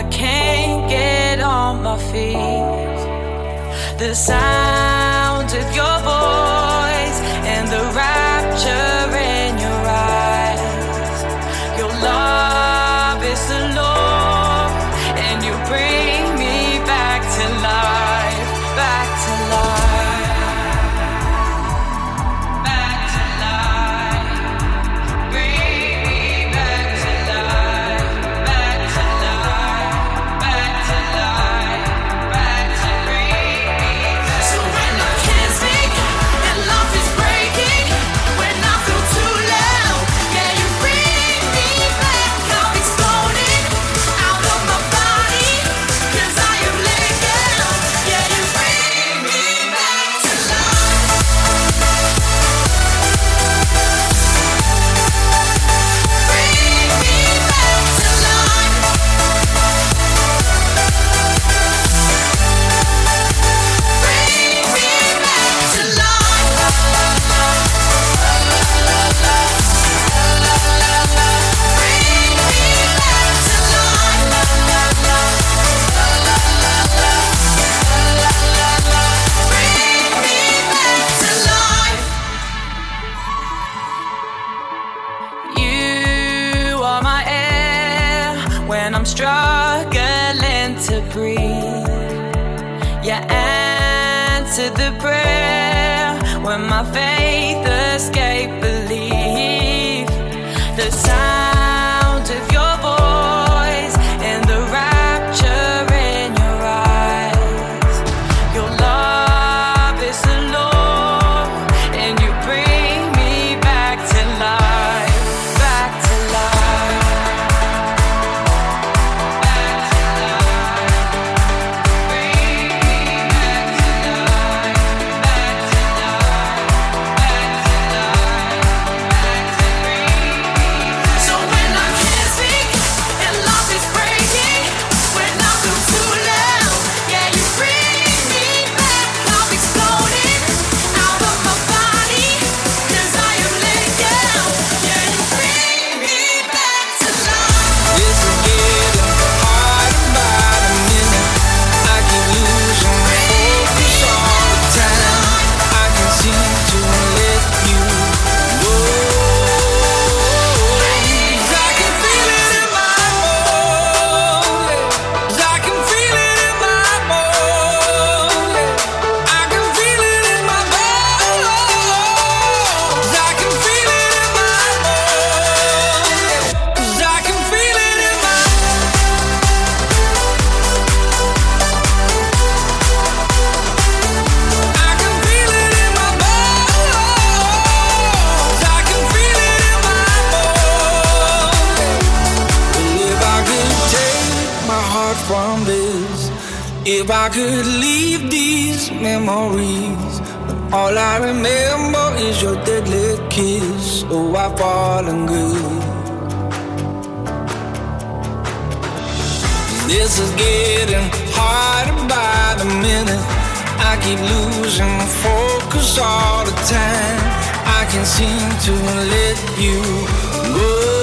I can't get on my feet. The sound. the sound let you go.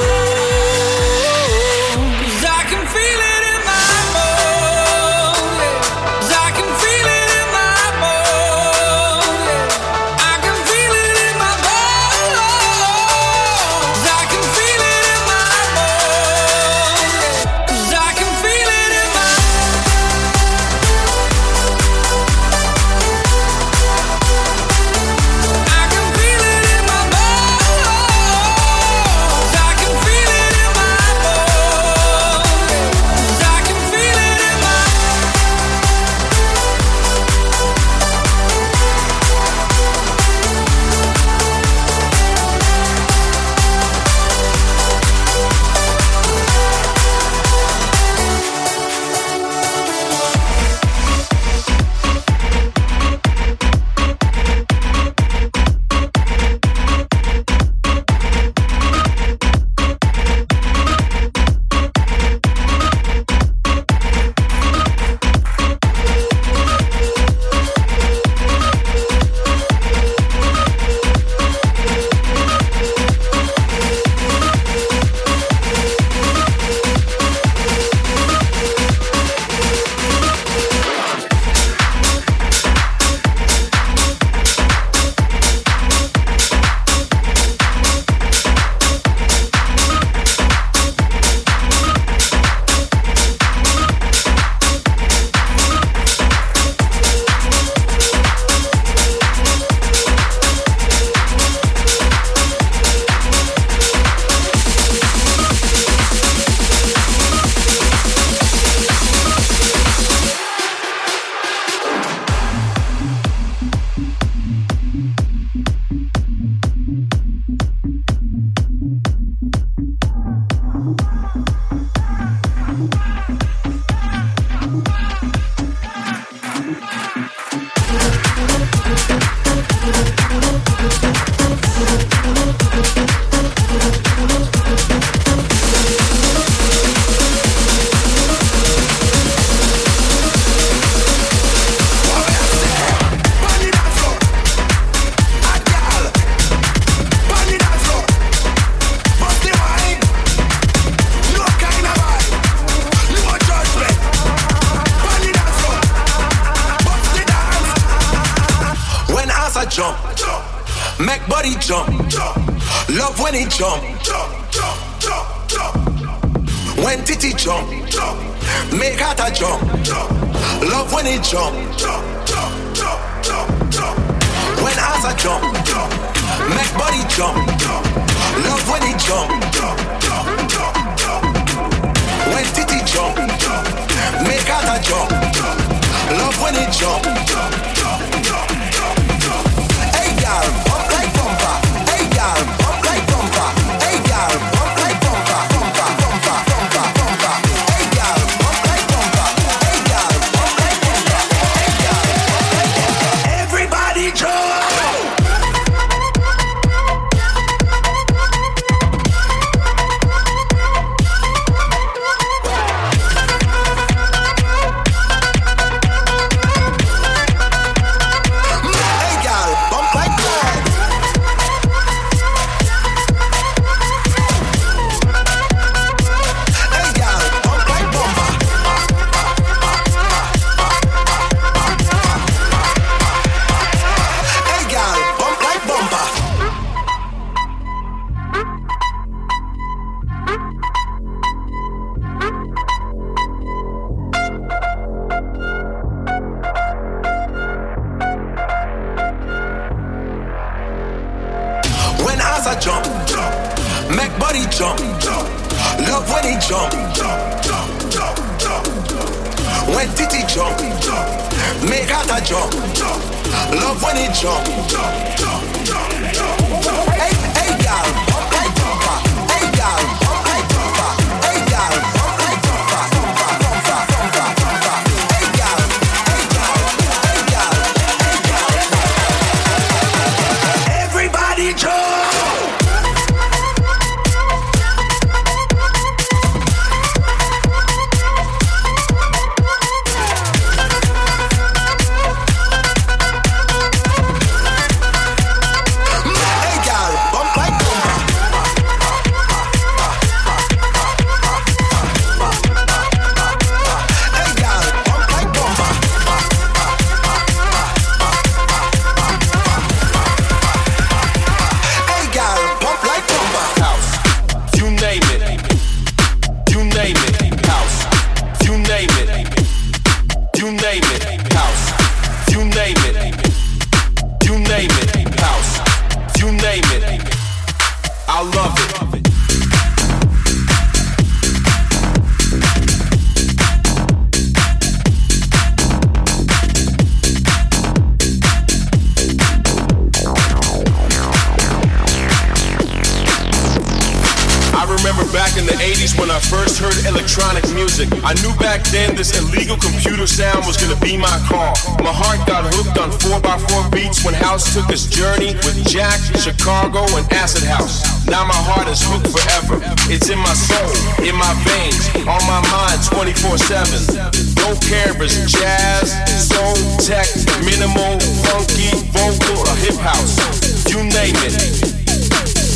His journey with Jack, Chicago, and Acid House. Now my heart is hooked forever. It's in my soul, in my veins, on my mind 24 7. Don't care if it's jazz, soul, tech, minimal, funky, vocal, or hip house. You name it.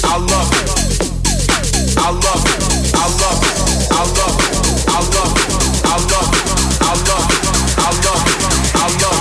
I love it. I love it. I love it. I love it. I love it. I love it. I love it. I love it. I love it. I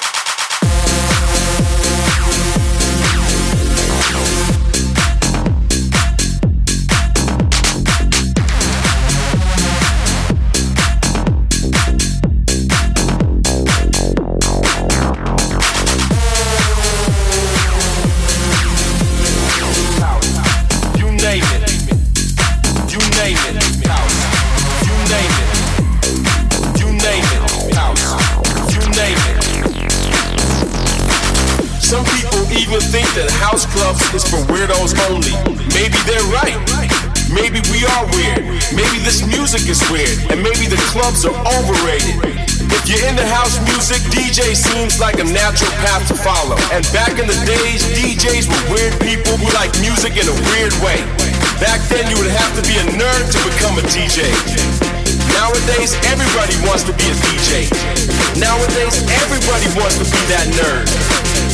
Is for weirdos only. Maybe they're right. Maybe we are weird. Maybe this music is weird. And maybe the clubs are overrated. If you're into house music, DJ seems like a natural path to follow. And back in the days, DJs were weird people who liked music in a weird way. Back then, you would have to be a nerd to become a DJ. Nowadays, everybody wants to be a DJ. Nowadays, everybody wants to be that nerd.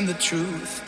find the truth.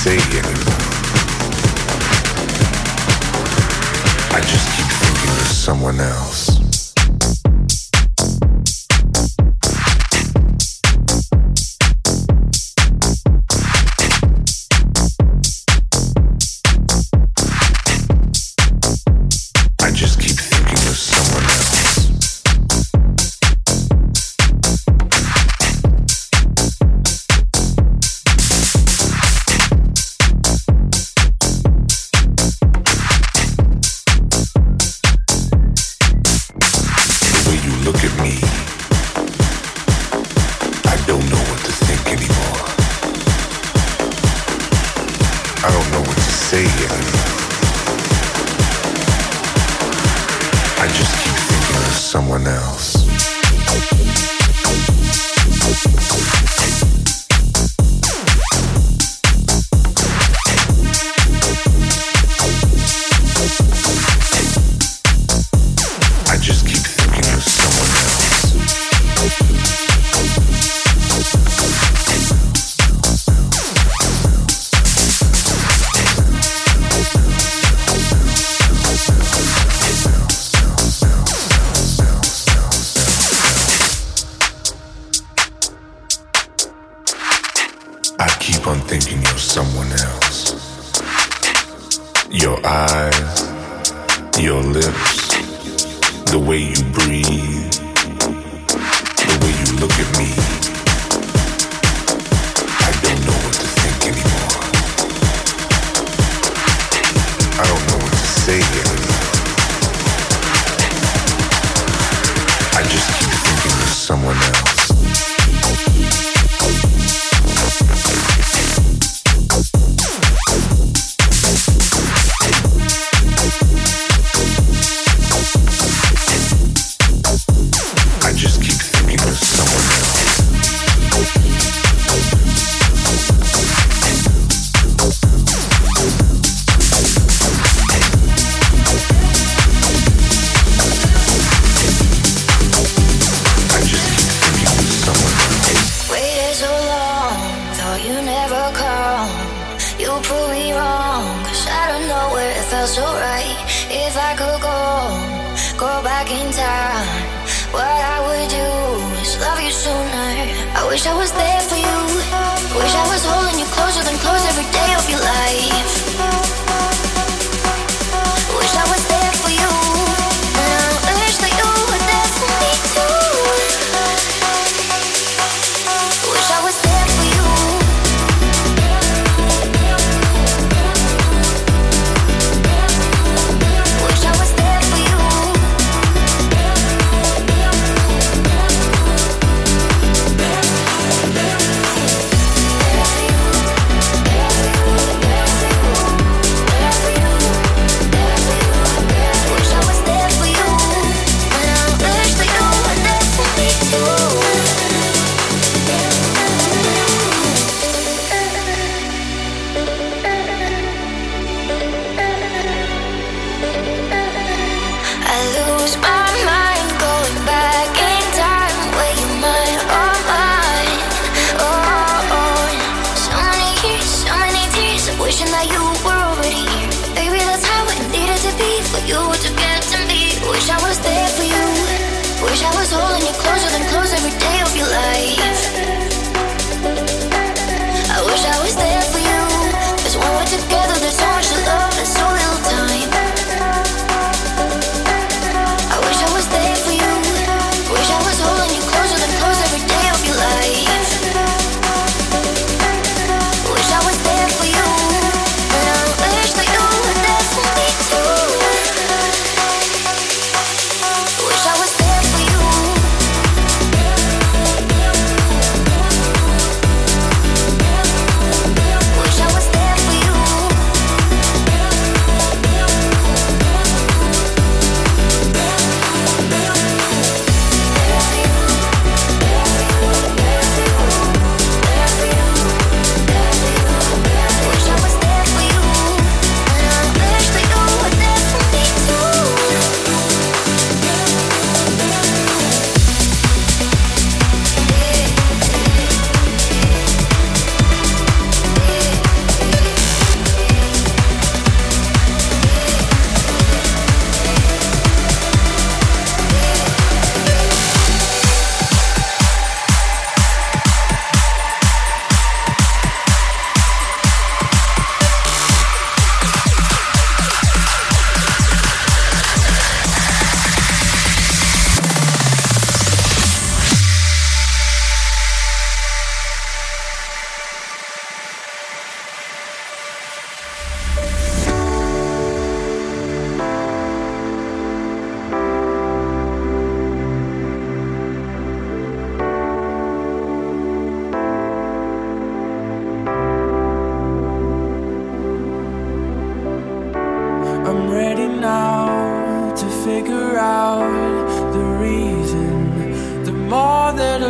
Say anymore. I just keep thinking you're someone else.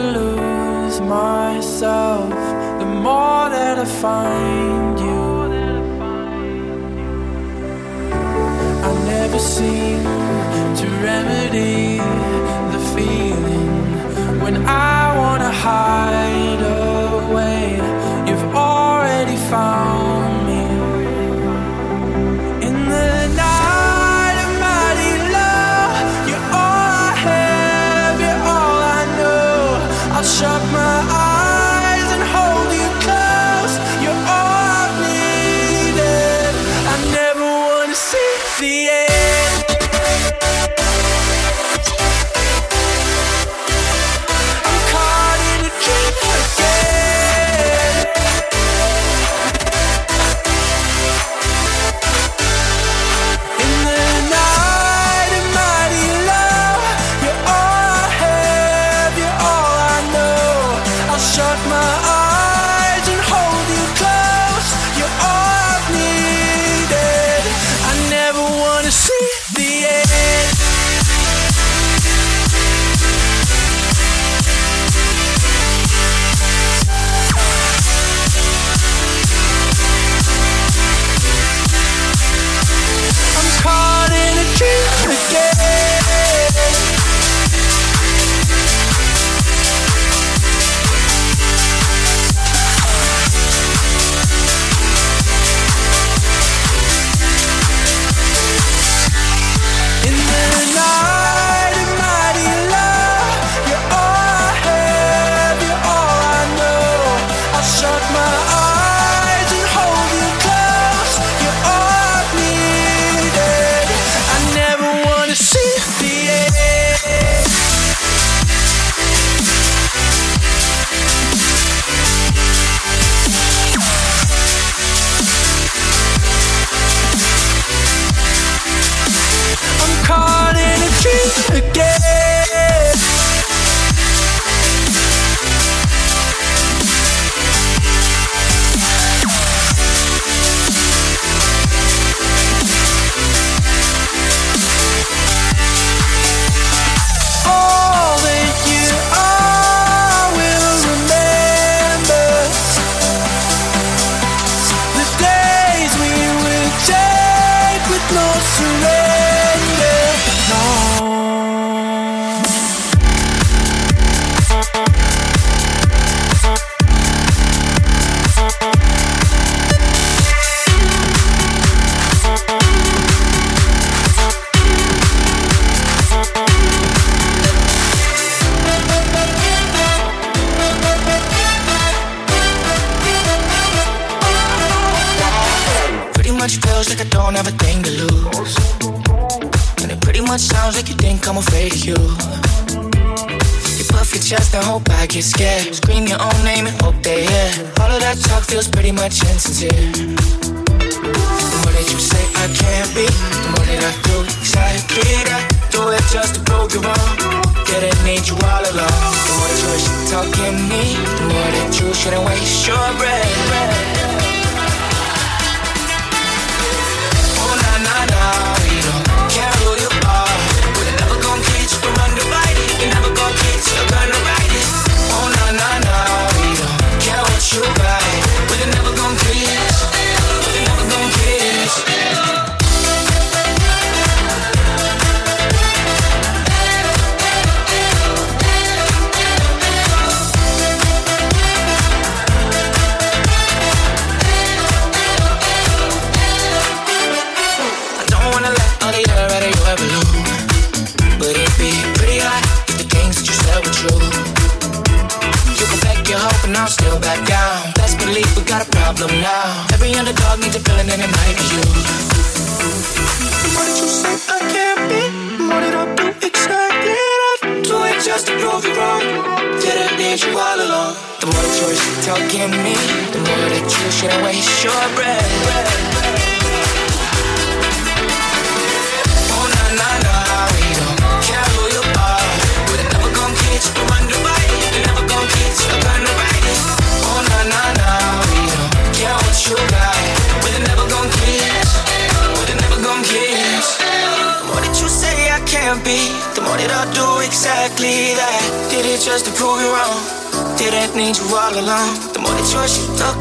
lose myself, the more that I find you. I never seem to remedy the feeling when I wanna hide.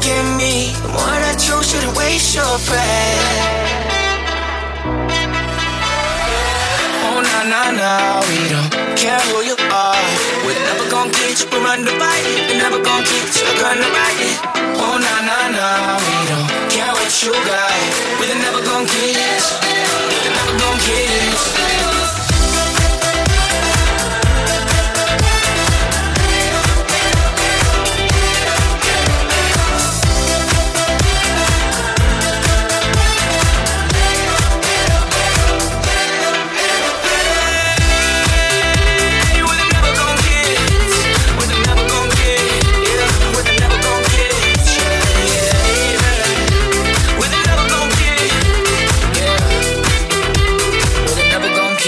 look at me. The one I chose shouldn't waste your breath. Oh, nah, nah, nah, we don't care who you are. We're never gonna get you, we're under by it. We're never gonna get you, we're gonna buy it. Oh, nah, nah, nah, we don't care what you got. We're never gonna get you, we're never gonna get you.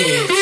Hey.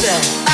said.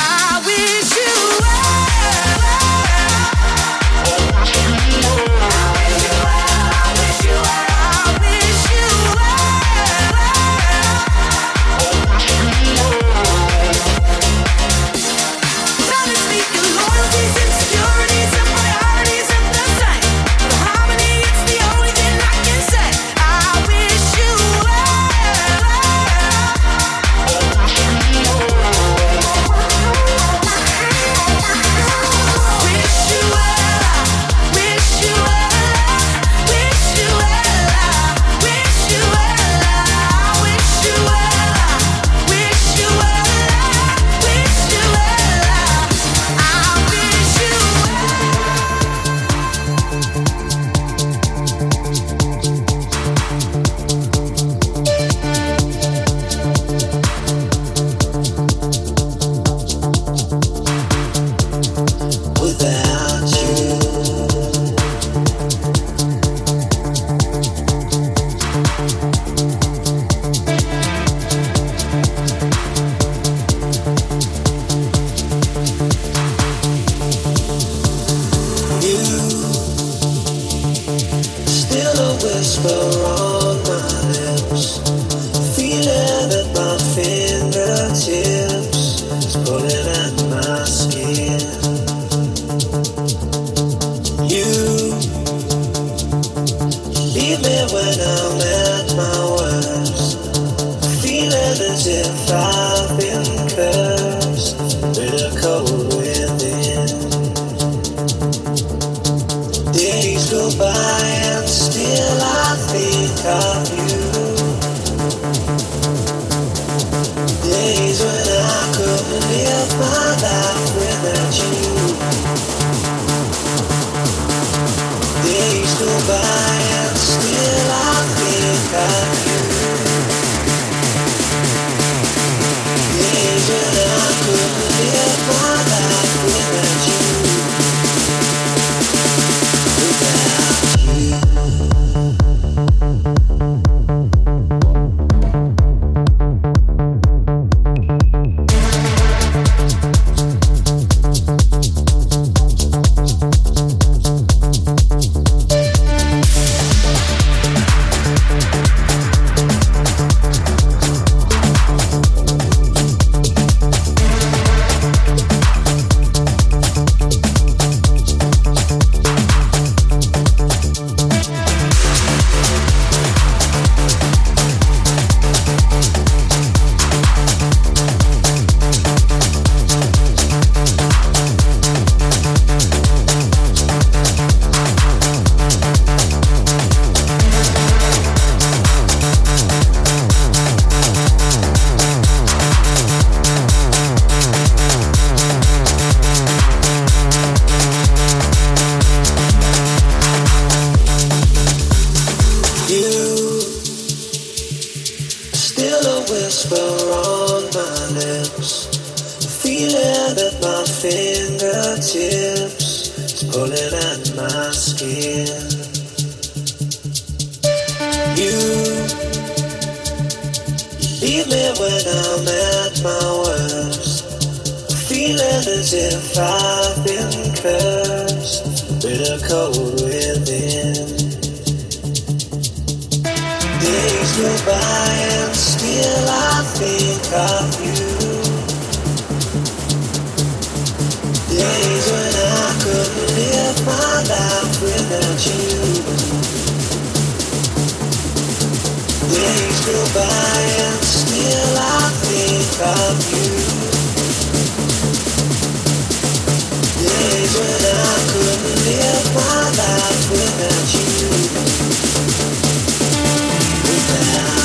feeling at my fingertips is pulling at my skin. You, you leave me when I'm at my worst. Feeling as if I've been cursed, bitter cold within. Days go by and still I think of you. days when I couldn't live my life without you. Days go by and still I think of you. Days when I couldn't live my life without you. Without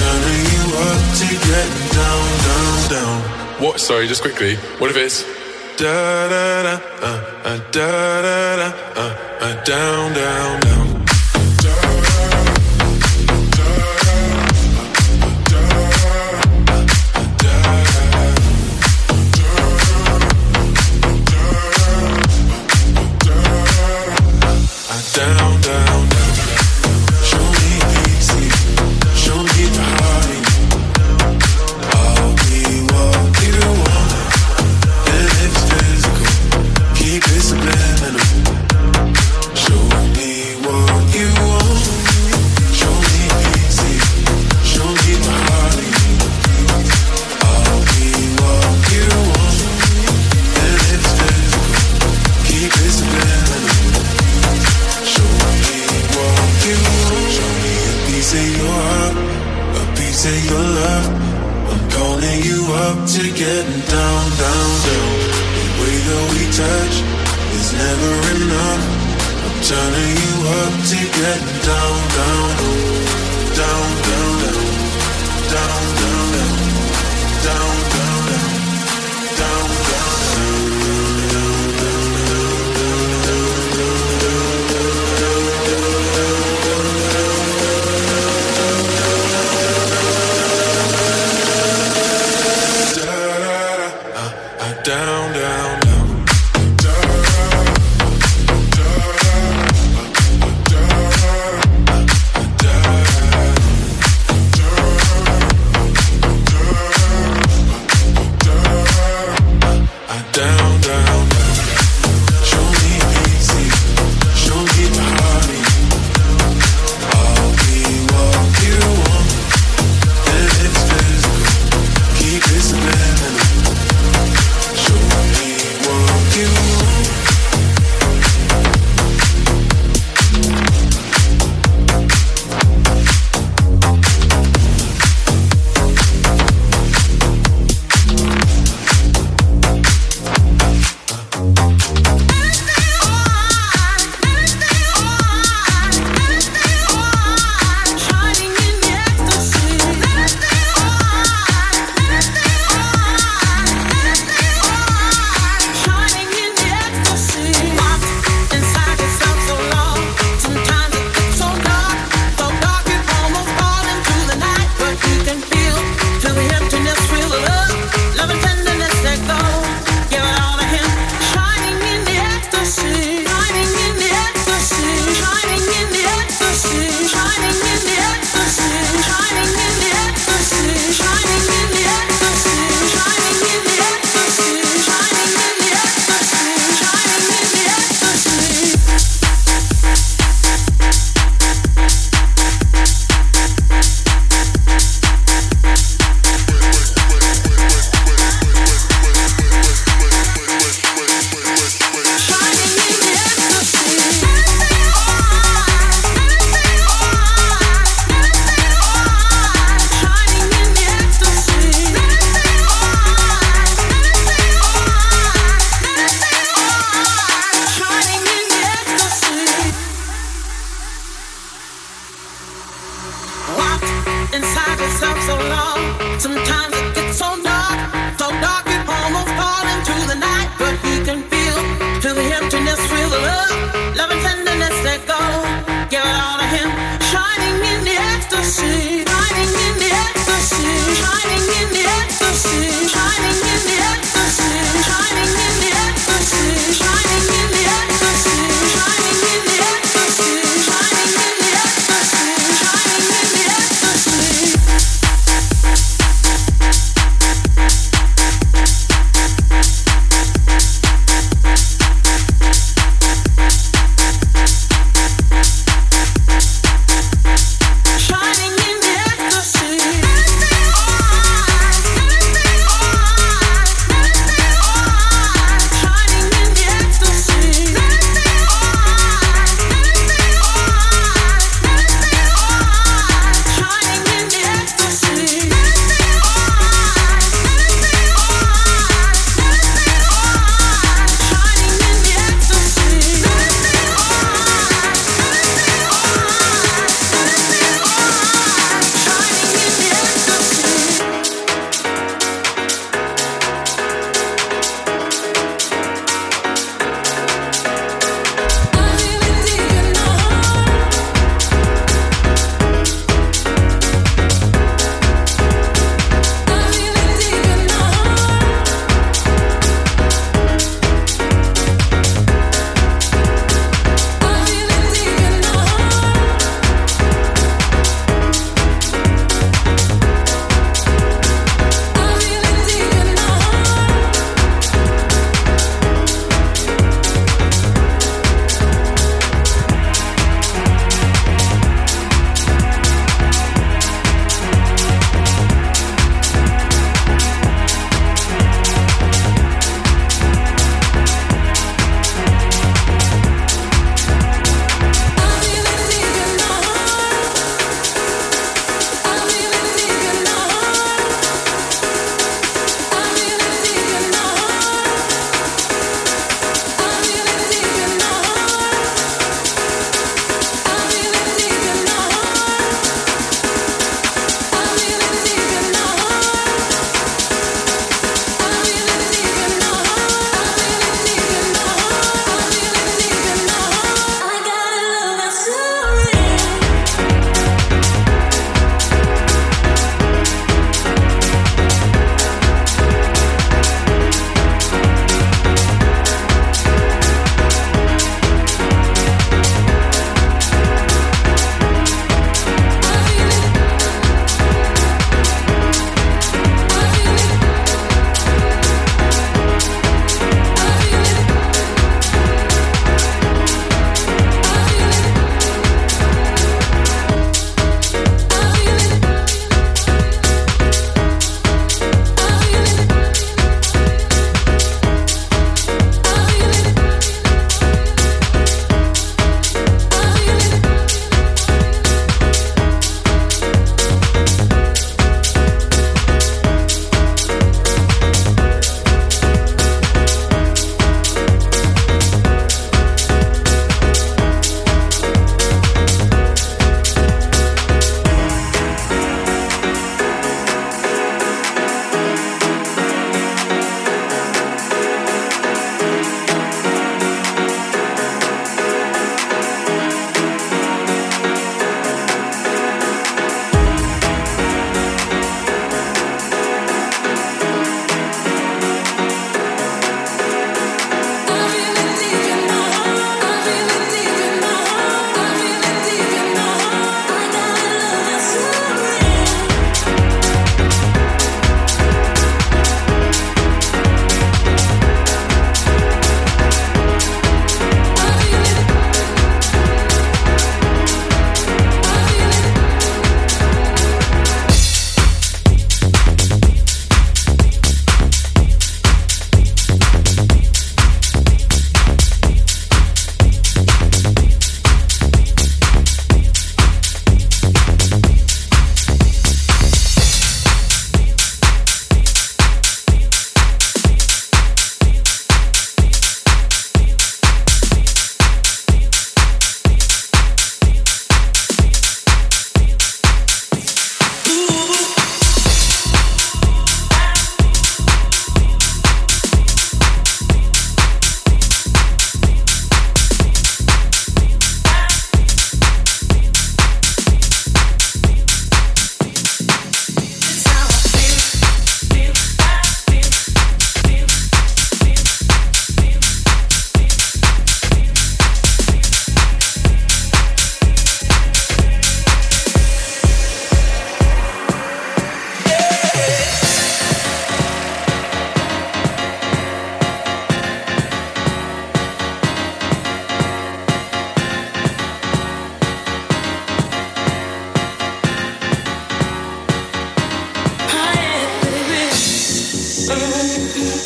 Turning you up to getting down, down, down. What? Sorry, just quickly. What if it's Da da da, uh, uh, da da da, uh, uh, down, down. Down, down, down,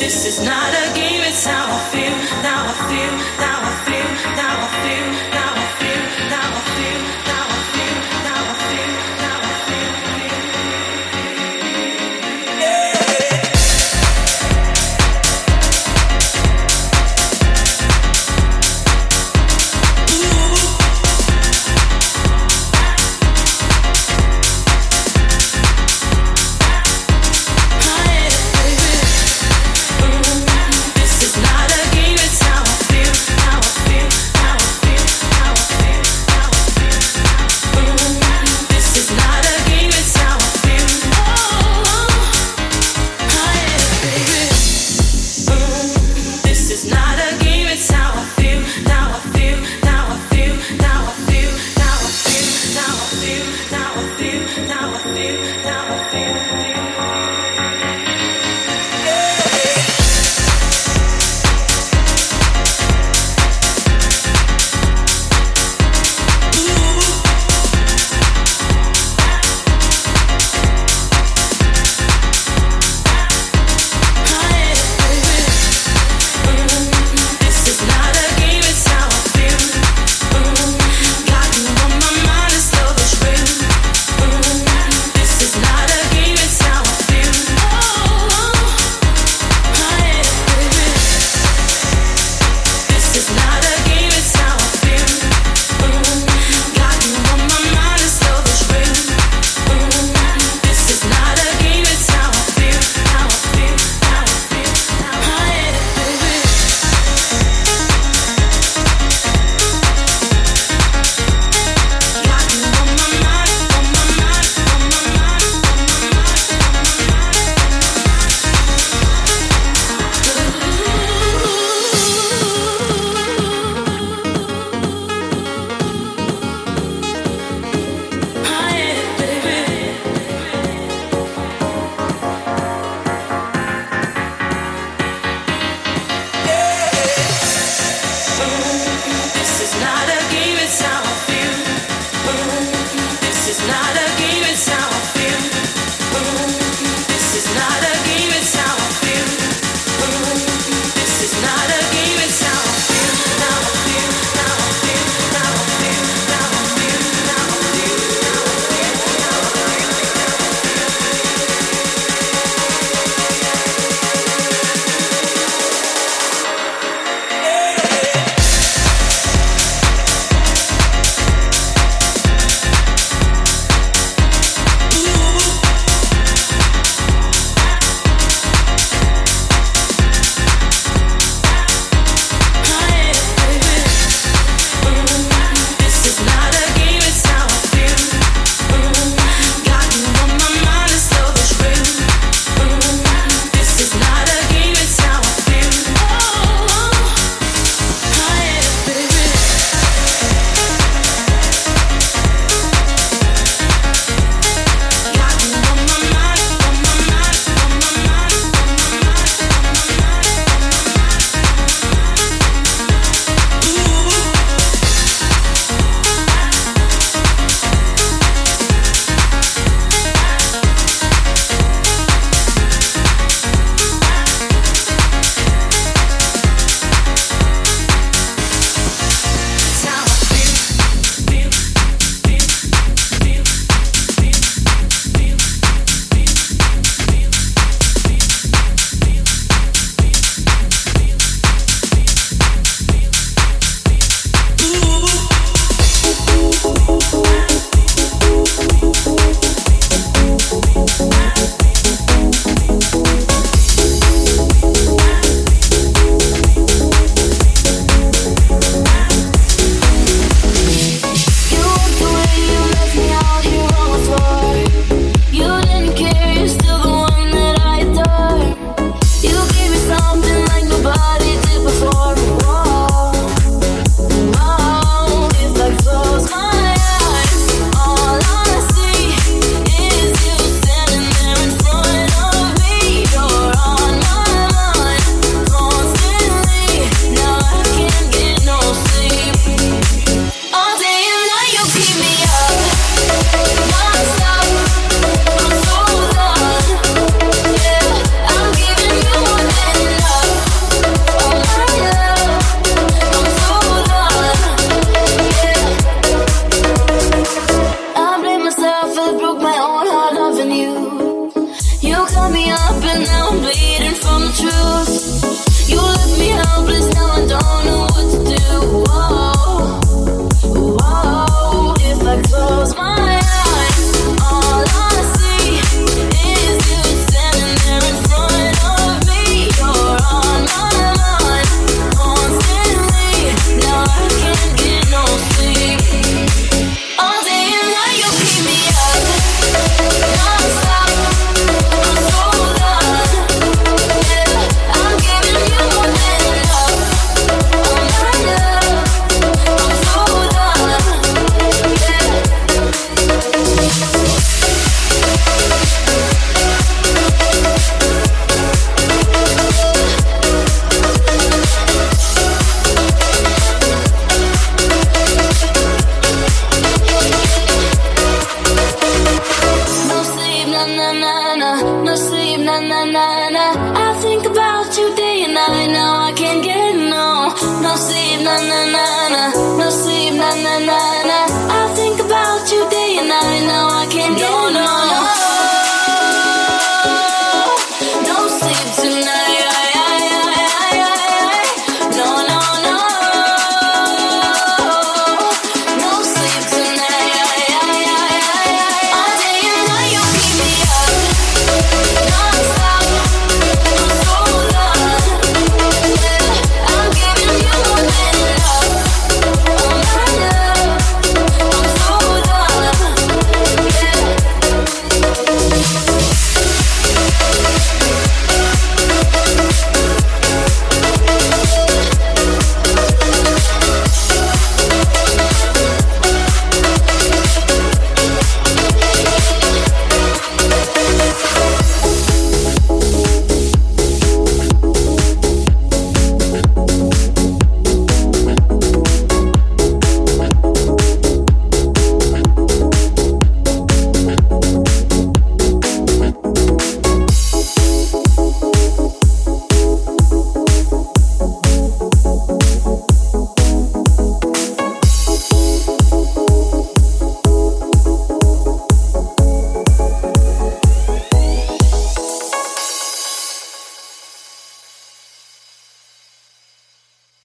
This is not a game, it's how I feel.